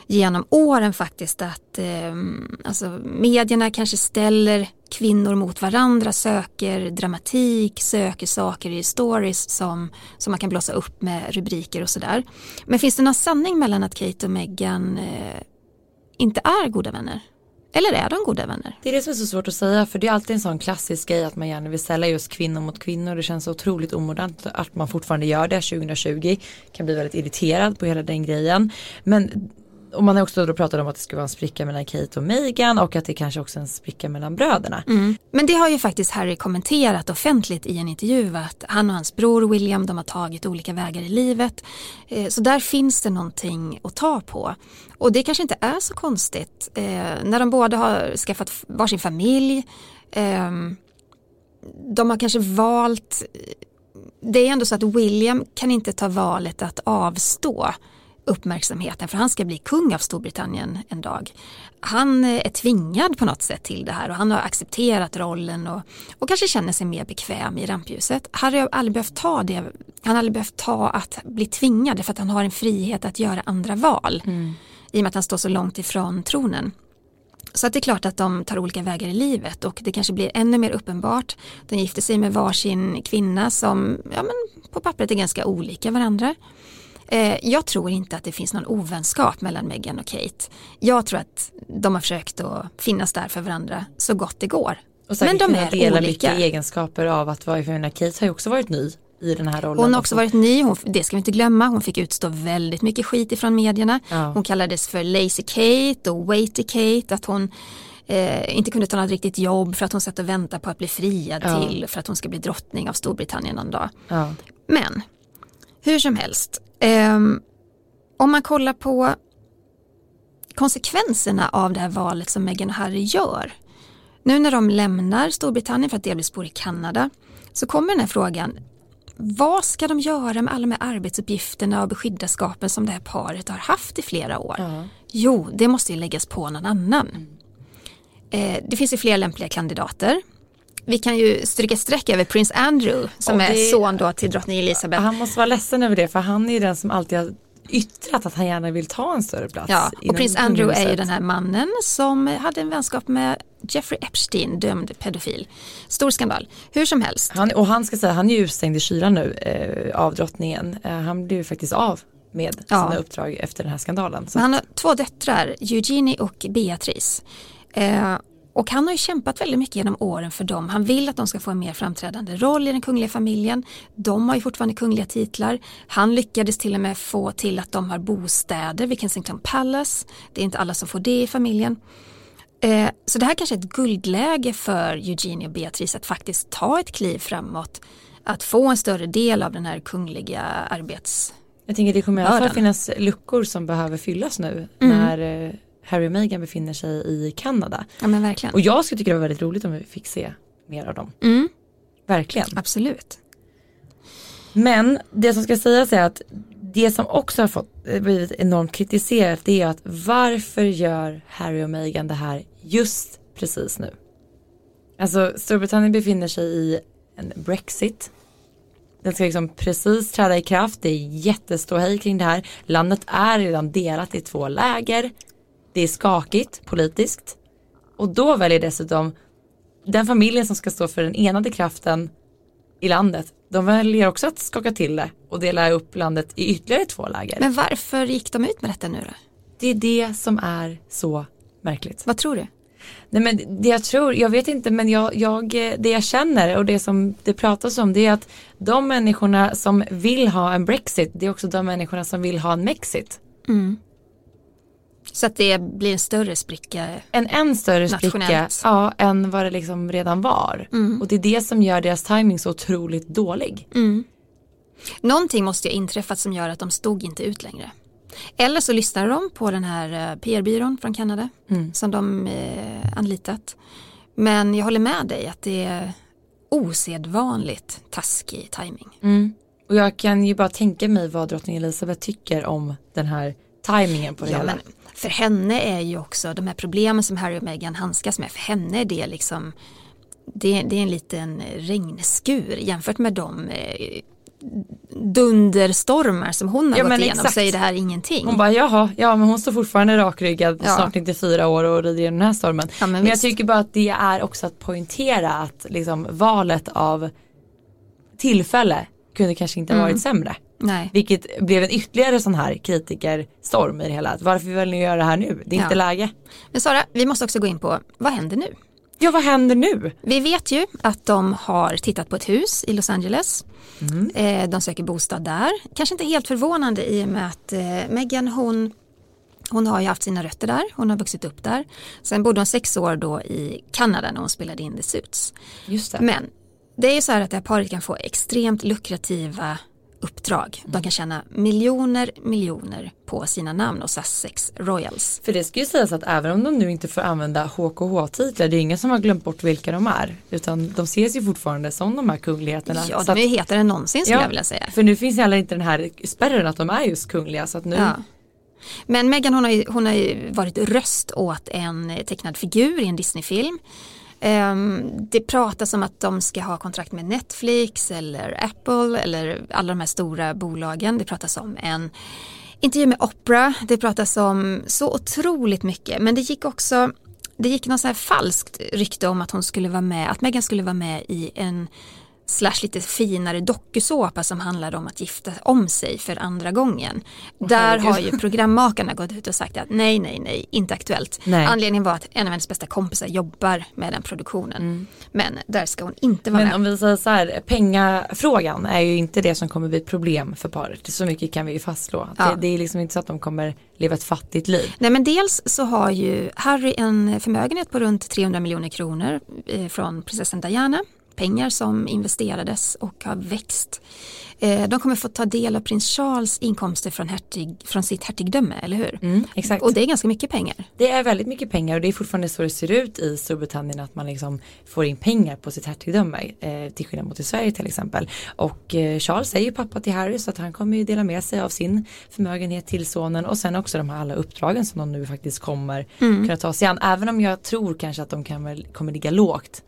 genom åren faktiskt att eh, alltså medierna kanske ställer kvinnor mot varandra, söker dramatik, söker saker i stories som, som man kan blåsa upp med rubriker och sådär. Men finns det någon sanning mellan att Kate och Meghan eh, inte är goda vänner? Eller är de goda vänner? Det är det som är så svårt att säga för det är alltid en sån klassisk grej att man gärna vill ställa just kvinnor mot kvinnor. Det känns så otroligt omodernt att man fortfarande gör det 2020. Kan bli väldigt irriterad på hela den grejen. Men och man har också då pratat om att det ska vara en spricka mellan Kate och Meghan och att det kanske också är en spricka mellan bröderna. Mm. Men det har ju faktiskt Harry kommenterat offentligt i en intervju att han och hans bror William de har tagit olika vägar i livet. Eh, så där finns det någonting att ta på. Och det kanske inte är så konstigt eh, när de båda har skaffat varsin familj. Ehm, de har kanske valt det är ändå så att William kan inte ta valet att avstå uppmärksamheten för han ska bli kung av Storbritannien en dag. Han är tvingad på något sätt till det här och han har accepterat rollen och, och kanske känner sig mer bekväm i rampljuset. Harry har aldrig behövt ta det, han har aldrig behövt ta att bli tvingad för att han har en frihet att göra andra val. Mm. I och med att han står så långt ifrån tronen. Så att det är klart att de tar olika vägar i livet och det kanske blir ännu mer uppenbart. De gifter sig med varsin kvinna som ja, men på pappret är ganska olika varandra. Eh, jag tror inte att det finns någon ovänskap mellan Meghan och Kate. Jag tror att de har försökt att finnas där för varandra så gott det går. Men de är dela olika. mycket egenskaper av att vara, för Kate har ju också varit ny i den här rollen. Hon har också varit ny, hon, det ska vi inte glömma, hon fick utstå väldigt mycket skit ifrån medierna. Ja. Hon kallades för Lazy Kate och Weighty Kate, att hon eh, inte kunde ta något riktigt jobb för att hon satt och väntade på att bli friad ja. till för att hon ska bli drottning av Storbritannien någon dag. Ja. Men hur som helst, Um, om man kollar på konsekvenserna av det här valet som Meghan och Harry gör. Nu när de lämnar Storbritannien för att delvis bo i Kanada så kommer den här frågan vad ska de göra med alla de här arbetsuppgifterna och beskyddarskapen som det här paret har haft i flera år? Ja. Jo, det måste ju läggas på någon annan. Mm. Eh, det finns ju fler lämpliga kandidater. Vi kan ju stryka streck över prins Andrew som Och är det- son då till drottning Elizabeth. Han måste vara ledsen över det för han är ju den som alltid har yttrat att han gärna vill ta en större plats. Ja, och prins Andrew är ju den här mannen som hade en vänskap med Jeffrey Epstein, dömd pedofil. Stor skandal. Hur som helst. Han, och han ska säga, han är ju utslängd i kylan nu eh, av drottningen. Eh, han blev ju faktiskt av med Ja. sina uppdrag efter den här skandalen. Han har två döttrar, Eugenie och Beatrice. Eh, och han har ju kämpat väldigt mycket genom åren för dem. Han vill att de ska få en mer framträdande roll i den kungliga familjen. De har ju fortfarande kungliga titlar. Han lyckades till och med få till att de har bostäder vid Kensington Palace. Det är inte alla som får det i familjen. Eh, så det här kanske är ett guldläge för Eugenie och Beatrice att faktiskt ta ett kliv framåt. Att få en större del av den här kungliga arbets... Jag tänker det kommer i alla fall finnas luckor som behöver fyllas nu Mm. när eh, Harry och Meghan befinner sig i Kanada. Ja men verkligen. Och jag skulle tycka det var väldigt roligt om vi fick se mer av dem. Mm, Verkligen. absolut. Men det som ska sägas är att det som också har fått eh, blivit enormt kritiserat det är att varför gör Harry och Meghan det här just precis nu? Alltså Storbritannien befinner sig i en Brexit. Den ska liksom precis träda i kraft. Det är jätteståhej kring det här. Landet är redan delat i två läger. Det är skakigt politiskt. Och då väljer dessutom den familjen som ska stå för den enade kraften i landet. De väljer också att skaka till det och dela upp landet i ytterligare två läger. Men varför gick de ut med detta nu då? det är det som är så märkligt. Vad tror du? Nej men det jag tror, jag vet inte men jag, jag, det jag känner och det som det pratas om det är att de människorna som vill ha en Brexit det är också de människorna som vill ha en Mexit. Så att det blir en större spricka. En än större spricka Nationellt. ja, än vad det liksom redan var. Och det är det som gör deras timing så otroligt dålig. Någonting måste ju ha inträffat som gör att de stod inte ut längre. Eller så lyssnar de på den här eh, PR-byrån från Kanada som de eh, anlitat. Men jag håller med dig att det är osedvanligt taskig timing. Och jag kan ju bara tänka mig vad drottning Elizabeth tycker om den här timingen på det Ja, hela. för henne är ju också de här problemen som Harry och Meghan handskas med, för henne är det liksom det, det är en liten regnskur jämfört med de eh, dunderstormar som hon har Ja, gått igenom så är det här ingenting. Hon bara jaha, ja men hon står fortfarande rakryggad Ja. snart 94 år och rider genom den här stormen. Ja, men men jag tycker bara att det är också att poängtera att liksom valet av tillfälle kunde kanske inte ha Mm. varit sämre. Nej. Vilket blev en ytterligare sån här kritikerstorm i det hela. Varför vill ni göra det här nu? Det är Ja. inte läge. Men Sara, vi måste också gå in på vad händer nu? Ja vad händer nu? Vi vet ju att de har tittat på ett hus i Los Angeles. Eh, de söker bostad där. Kanske inte helt förvånande i och med att eh, Meghan hon, hon har ju haft sina rötter där. Hon har vuxit upp där. Sen bodde hon sex år då i Kanada när hon spelade in The Suits. Just det. Men det är ju så här att det här paret kan få extremt lukrativa uppdrag. De kan tjäna miljoner, miljoner på sina namn och Sussex Royals. För det ska ju sägas att även om de nu inte får använda HKH-titlar, det är ingen som har glömt bort vilka de är. Utan de ses ju fortfarande som de här kungligheterna. Ja, Så de är ju hetare än någonsin skulle jag vilja säga. För nu finns heller inte den här spärren att de är just kungliga. Så att nu, Ja. Men Meghan hon har, ju, hon har ju varit röst åt en tecknad figur i en Disneyfilm. Ehm, det pratas om att de ska ha kontrakt med Netflix eller Apple eller alla de här stora bolagen. Det pratas om en intervju med Oprah. Det pratas om så otroligt mycket. Men det gick också det gick något så här falskt rykte om att hon skulle vara med, att Meghan skulle vara med i en slash lite finare dokusåpa som handlar om att gifta om sig för andra gången. Där herregud. har ju programmakarna gått ut och sagt att nej, nej, nej, inte aktuellt. Nej. Anledningen var att en av hennes bästa kompisar jobbar med den produktionen. Men där ska hon inte vara Men med. om vi säger så här, pengafrågan är ju inte det som kommer bli ett problem för paret. Så mycket kan vi ju fastslå. Ja. Det, det är liksom inte så att de kommer leva ett fattigt liv. Nej men dels så har ju Harry en förmögenhet på runt 300 miljoner kronor eh, från prinsessan Diana pengar som investerades och har växt. Eh, de kommer få ta del av prins Charles inkomster från, hertig, från sitt hertigdöme, eller hur? Mm, exakt. Och det är ganska mycket pengar. Det är väldigt mycket pengar och det är fortfarande så det ser ut i Storbritannien att man liksom får in pengar på sitt hertigdöme eh, till skillnad mot i Sverige till exempel. Och eh, Charles är ju pappa till Harry så att han kommer ju dela med sig av sin förmögenhet till sonen och sen också de här alla uppdragen som de nu faktiskt kommer Mm. kunna ta sig an. Även om jag tror kanske att de kan, kommer ligga lågt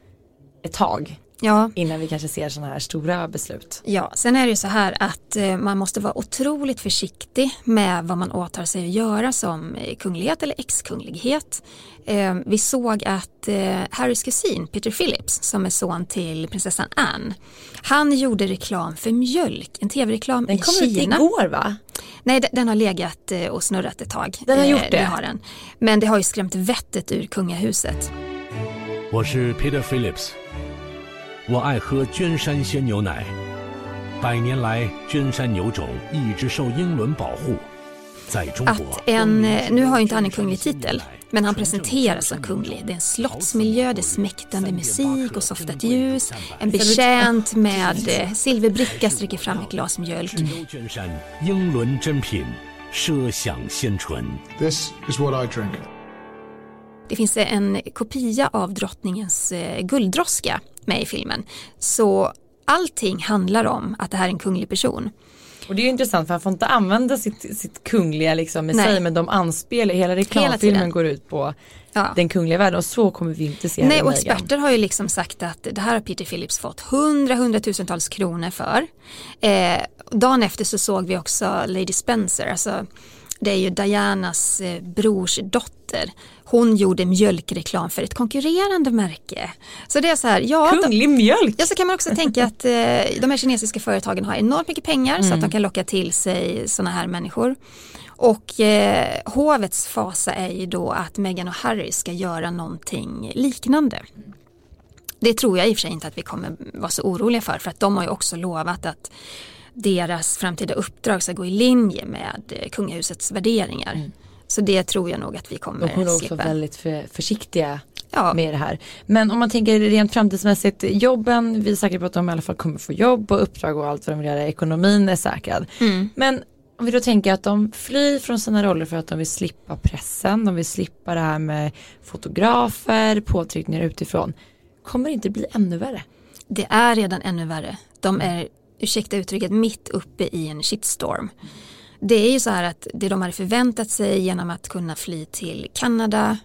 ett tag Ja, innan vi kanske ser sådana här stora beslut. Ja, sen är det ju så här att eh, man måste vara otroligt försiktig med vad man åtar sig att göra som eh, kunglighet eller ex-kunglighet. Eh, vi såg att Harrys kusin Peter Phillips som är son till prinsessan Anne, han gjorde reklam för mjölk, en tv-reklam Den i kom ut Kina. igår va? Nej, den- den har legat och snurrat ett tag. Den har gjort det? har den. Men det har ju skrämt vettet ur kungahuset. 我是 Peter Phillips，我爱喝娟山鲜牛奶。百年来，娟山牛种一直受英伦保护，在中国 att en, eh, nu har ju inte han en kunglig titel, men han presenteras som kunglig. Det är en slottsmiljö, det är smäktande musik och softat ljus. En betjänt med eh, silverbricka sträcker fram ett glas mjölk. 珍州娟山英伦珍品，奢享鲜醇。 This is what I drink. Det finns en kopia av drottningens eh, gulddroska med i filmen. Så allting handlar om att det här är en kunglig person. Och det är ju intressant för han får inte använda sitt, sitt kungliga liksom i Nej. sig men de anspelar, hela reklamfilmen tiden. går ut på Ja. den kungliga världen och så kommer vi inte se Nej, Harry och experter har ju liksom sagt att det här har Peter Phillips fått hundra, hundratusentals kronor för. Eh, dagen efter så såg vi också Lady Spencer, alltså det är ju Dianas eh, brors dotter. Hon gjorde mjölkreklam för ett konkurrerande märke. Så det är så här, ja, Kunglig mjölk! ja så kan man också tänka att eh, de här kinesiska företagen har enormt mycket pengar så att de kan locka till sig sådana här människor. Och eh, hovets fasa är ju då att Meghan och Harry ska göra någonting liknande. Det tror jag i och för sig inte att vi kommer vara så oroliga för för att de har ju också lovat att deras framtida uppdrag ska gå i linje med eh, kungahusets värderingar. Så det tror jag nog att vi De kommer kommer också slippa. väldigt för, försiktiga Ja. med det här. Men om man tänker rent framtidsmässigt, jobben, vi är säkra på att de i alla fall kommer få jobb och uppdrag och allt vad de vill göra, ekonomin är säkrad. Mm. Men om vi då tänker att de flyr från sina roller för att de vill slippa pressen, de vill slippa det här med fotografer, påtryckningar utifrån. Kommer det inte bli ännu värre? Det är redan ännu värre. De är, ursäkta uttrycket, mitt uppe i en shitstorm. Det är ju så här att det de hade förväntat sig genom att kunna fly till Kanada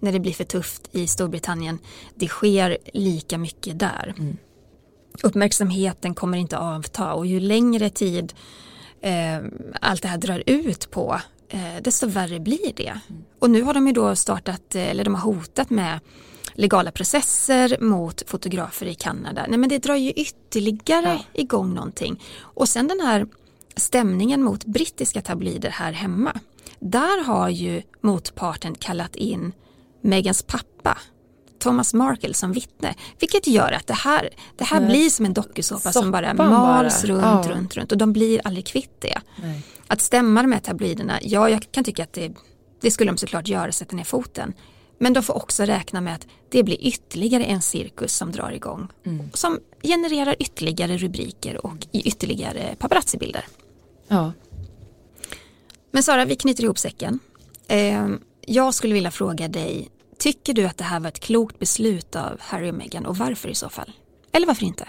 när det blir för tufft i Storbritannien, det sker lika mycket där. Uppmärksamheten kommer inte avta och ju längre tid eh, allt det här drar ut på, eh, desto värre blir det. Och nu har de ju då startat, eh, eller de har hotat med legala processer mot fotografer i Kanada. Nej men det drar ju ytterligare igång någonting. Och sen den här stämningen mot brittiska tabloider här hemma. Där har ju motparten kallat in Megans pappa Thomas Markle som vittne. Vilket gör att det här, det här Men blir som en dokusåpa som bara mals bara. runt, Ja. runt, runt och de blir aldrig kvitt det. Nej. Att stämma de här tabloiderna, ja jag kan tycka att det, det skulle de såklart göra, sätta ner foten. Men de får också räkna med att det blir ytterligare en cirkus som drar igång. Som genererar ytterligare rubriker och ytterligare paparazzibilder. Ja. Men Sara, vi knyter ihop säcken. Eh, jag skulle vilja fråga dig, tycker du att det här var ett klokt beslut av Harry och Meghan och varför i så fall? Eller varför inte?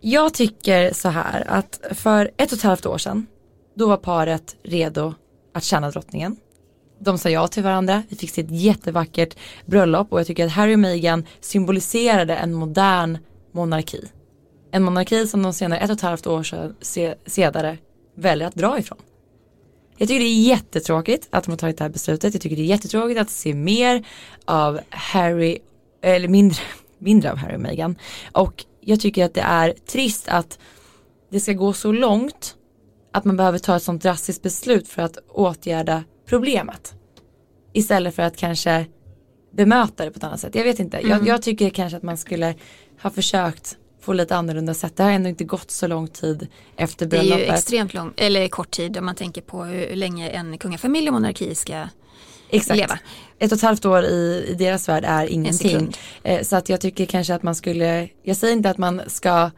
Jag tycker så här att för ett och ett halvt år sedan då var paret redo att tjäna drottningen. De sa ja till varandra, vi fick se ett jättevackert bröllop och jag tycker att Harry och Meghan symboliserade en modern monarki. En monarki som de senare ett och ett halvt år senare väljer att dra ifrån. Jag tycker det är jättetråkigt att de har tagit det här beslutet. Jag tycker det är jättetråkigt att se mer av Harry, eller mindre, mindre av Harry och Meghan. Och jag tycker att det är trist att det ska gå så långt att man behöver ta ett sånt drastiskt beslut för att åtgärda problemet. Istället för att kanske bemöta det på ett annat sätt. Jag vet inte, jag, jag tycker kanske att man skulle ha försökt få lite annorlunda sätt. Det har ändå inte gått så lång tid efter Det är ju bröllopet. extremt lång, eller kort tid om man tänker på hur länge en kungafamilj och monarki ska Exakt. leva. Ett och ett halvt år i, i deras värld är ingenting. Eh, så att jag tycker kanske att man skulle, jag säger inte att man ska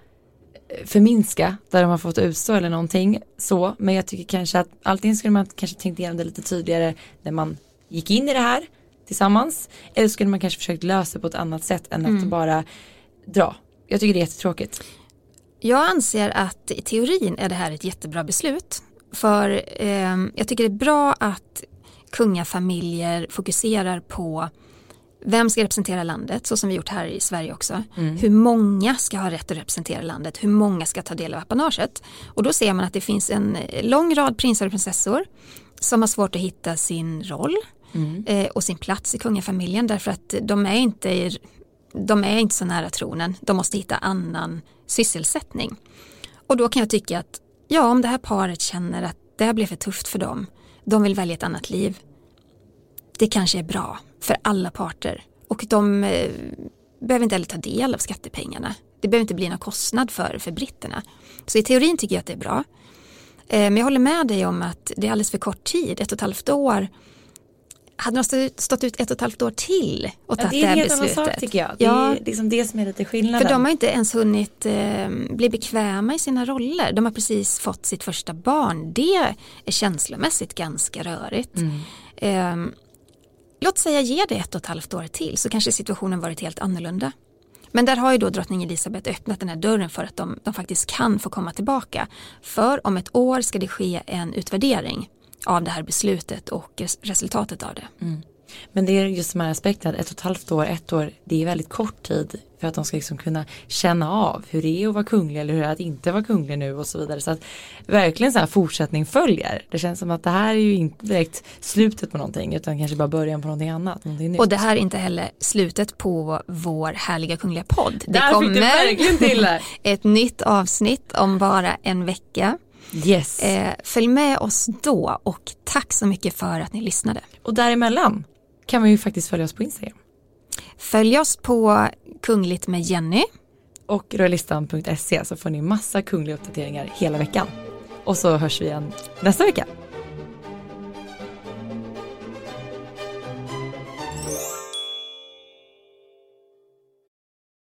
förminska där de har fått utstå eller någonting så, men jag tycker kanske att allting skulle man kanske tänkt igenom det lite tydligare när man gick in i det här tillsammans, eller skulle man kanske försökt lösa det på ett annat sätt än Mm. att bara dra. Jag tycker det är jättetråkigt. Jag anser att i teorin är det här ett jättebra beslut. För eh, jag tycker det är bra att kungafamiljer fokuserar på vem ska representera landet, så som vi gjort här i Sverige också. Hur många ska ha rätt att representera landet, hur många ska ta del av apanaget. Och då ser man att det finns en lång rad prinsar och prinsessor som har svårt att hitta sin roll eh, och sin plats i kungafamiljen därför att de är inte i de är inte så nära tronen, de måste hitta annan sysselsättning. Och då kan jag tycka att ja, om det här paret känner att det här blev för tufft för dem, de vill välja ett annat liv, det kanske är bra för alla parter. Och de eh, behöver inte heller ta del av skattepengarna. Det behöver inte bli någon kostnad för, för britterna. Så i teorin tycker jag att det är bra. Eh, men jag håller med dig om att det är alldeles för kort tid, ett och ett halvt år. Hade de stått- ut ett och ett halvt år till och Ja, tagit det är det en här helt annan beslutet. sak tycker jag. Det Ja. är liksom det som är lite skillnaden. För de har inte ens hunnit eh, bli bekväma i sina roller. De har precis fått sitt första barn. Det är känslomässigt ganska rörigt. Eh, låt säga ge det ett och ett halvt år till så kanske situationen varit helt annorlunda. Men där har ju då drottning Elisabeth öppnat den här dörren för att de, de faktiskt kan få komma tillbaka. För om ett år ska det ske en utvärdering av det här beslutet och res- resultatet av det. Mm. Men det är just de här aspekterna, ett och ett halvt år, ett år, det är väldigt kort tid för att de ska liksom kunna känna av hur det är att vara kunglig eller hur det är att inte vara kunglig nu och så vidare. Så att verkligen så här fortsättning följer. Det känns som att det här är ju inte direkt slutet på någonting utan kanske bara början på någonting annat, någonting nytt. Och det här är inte heller slutet på vår härliga kungliga podd. Det Där det. ett nytt avsnitt om bara en vecka. Yes. Eh, följ med oss då och tack så mycket för att ni lyssnade. Och däremellan kan man ju faktiskt följa oss på Instagram. Följ oss på Kungligt med Jenny. Och royalistan.se så får ni massa kungliga uppdateringar hela veckan. Och så hörs vi igen nästa vecka.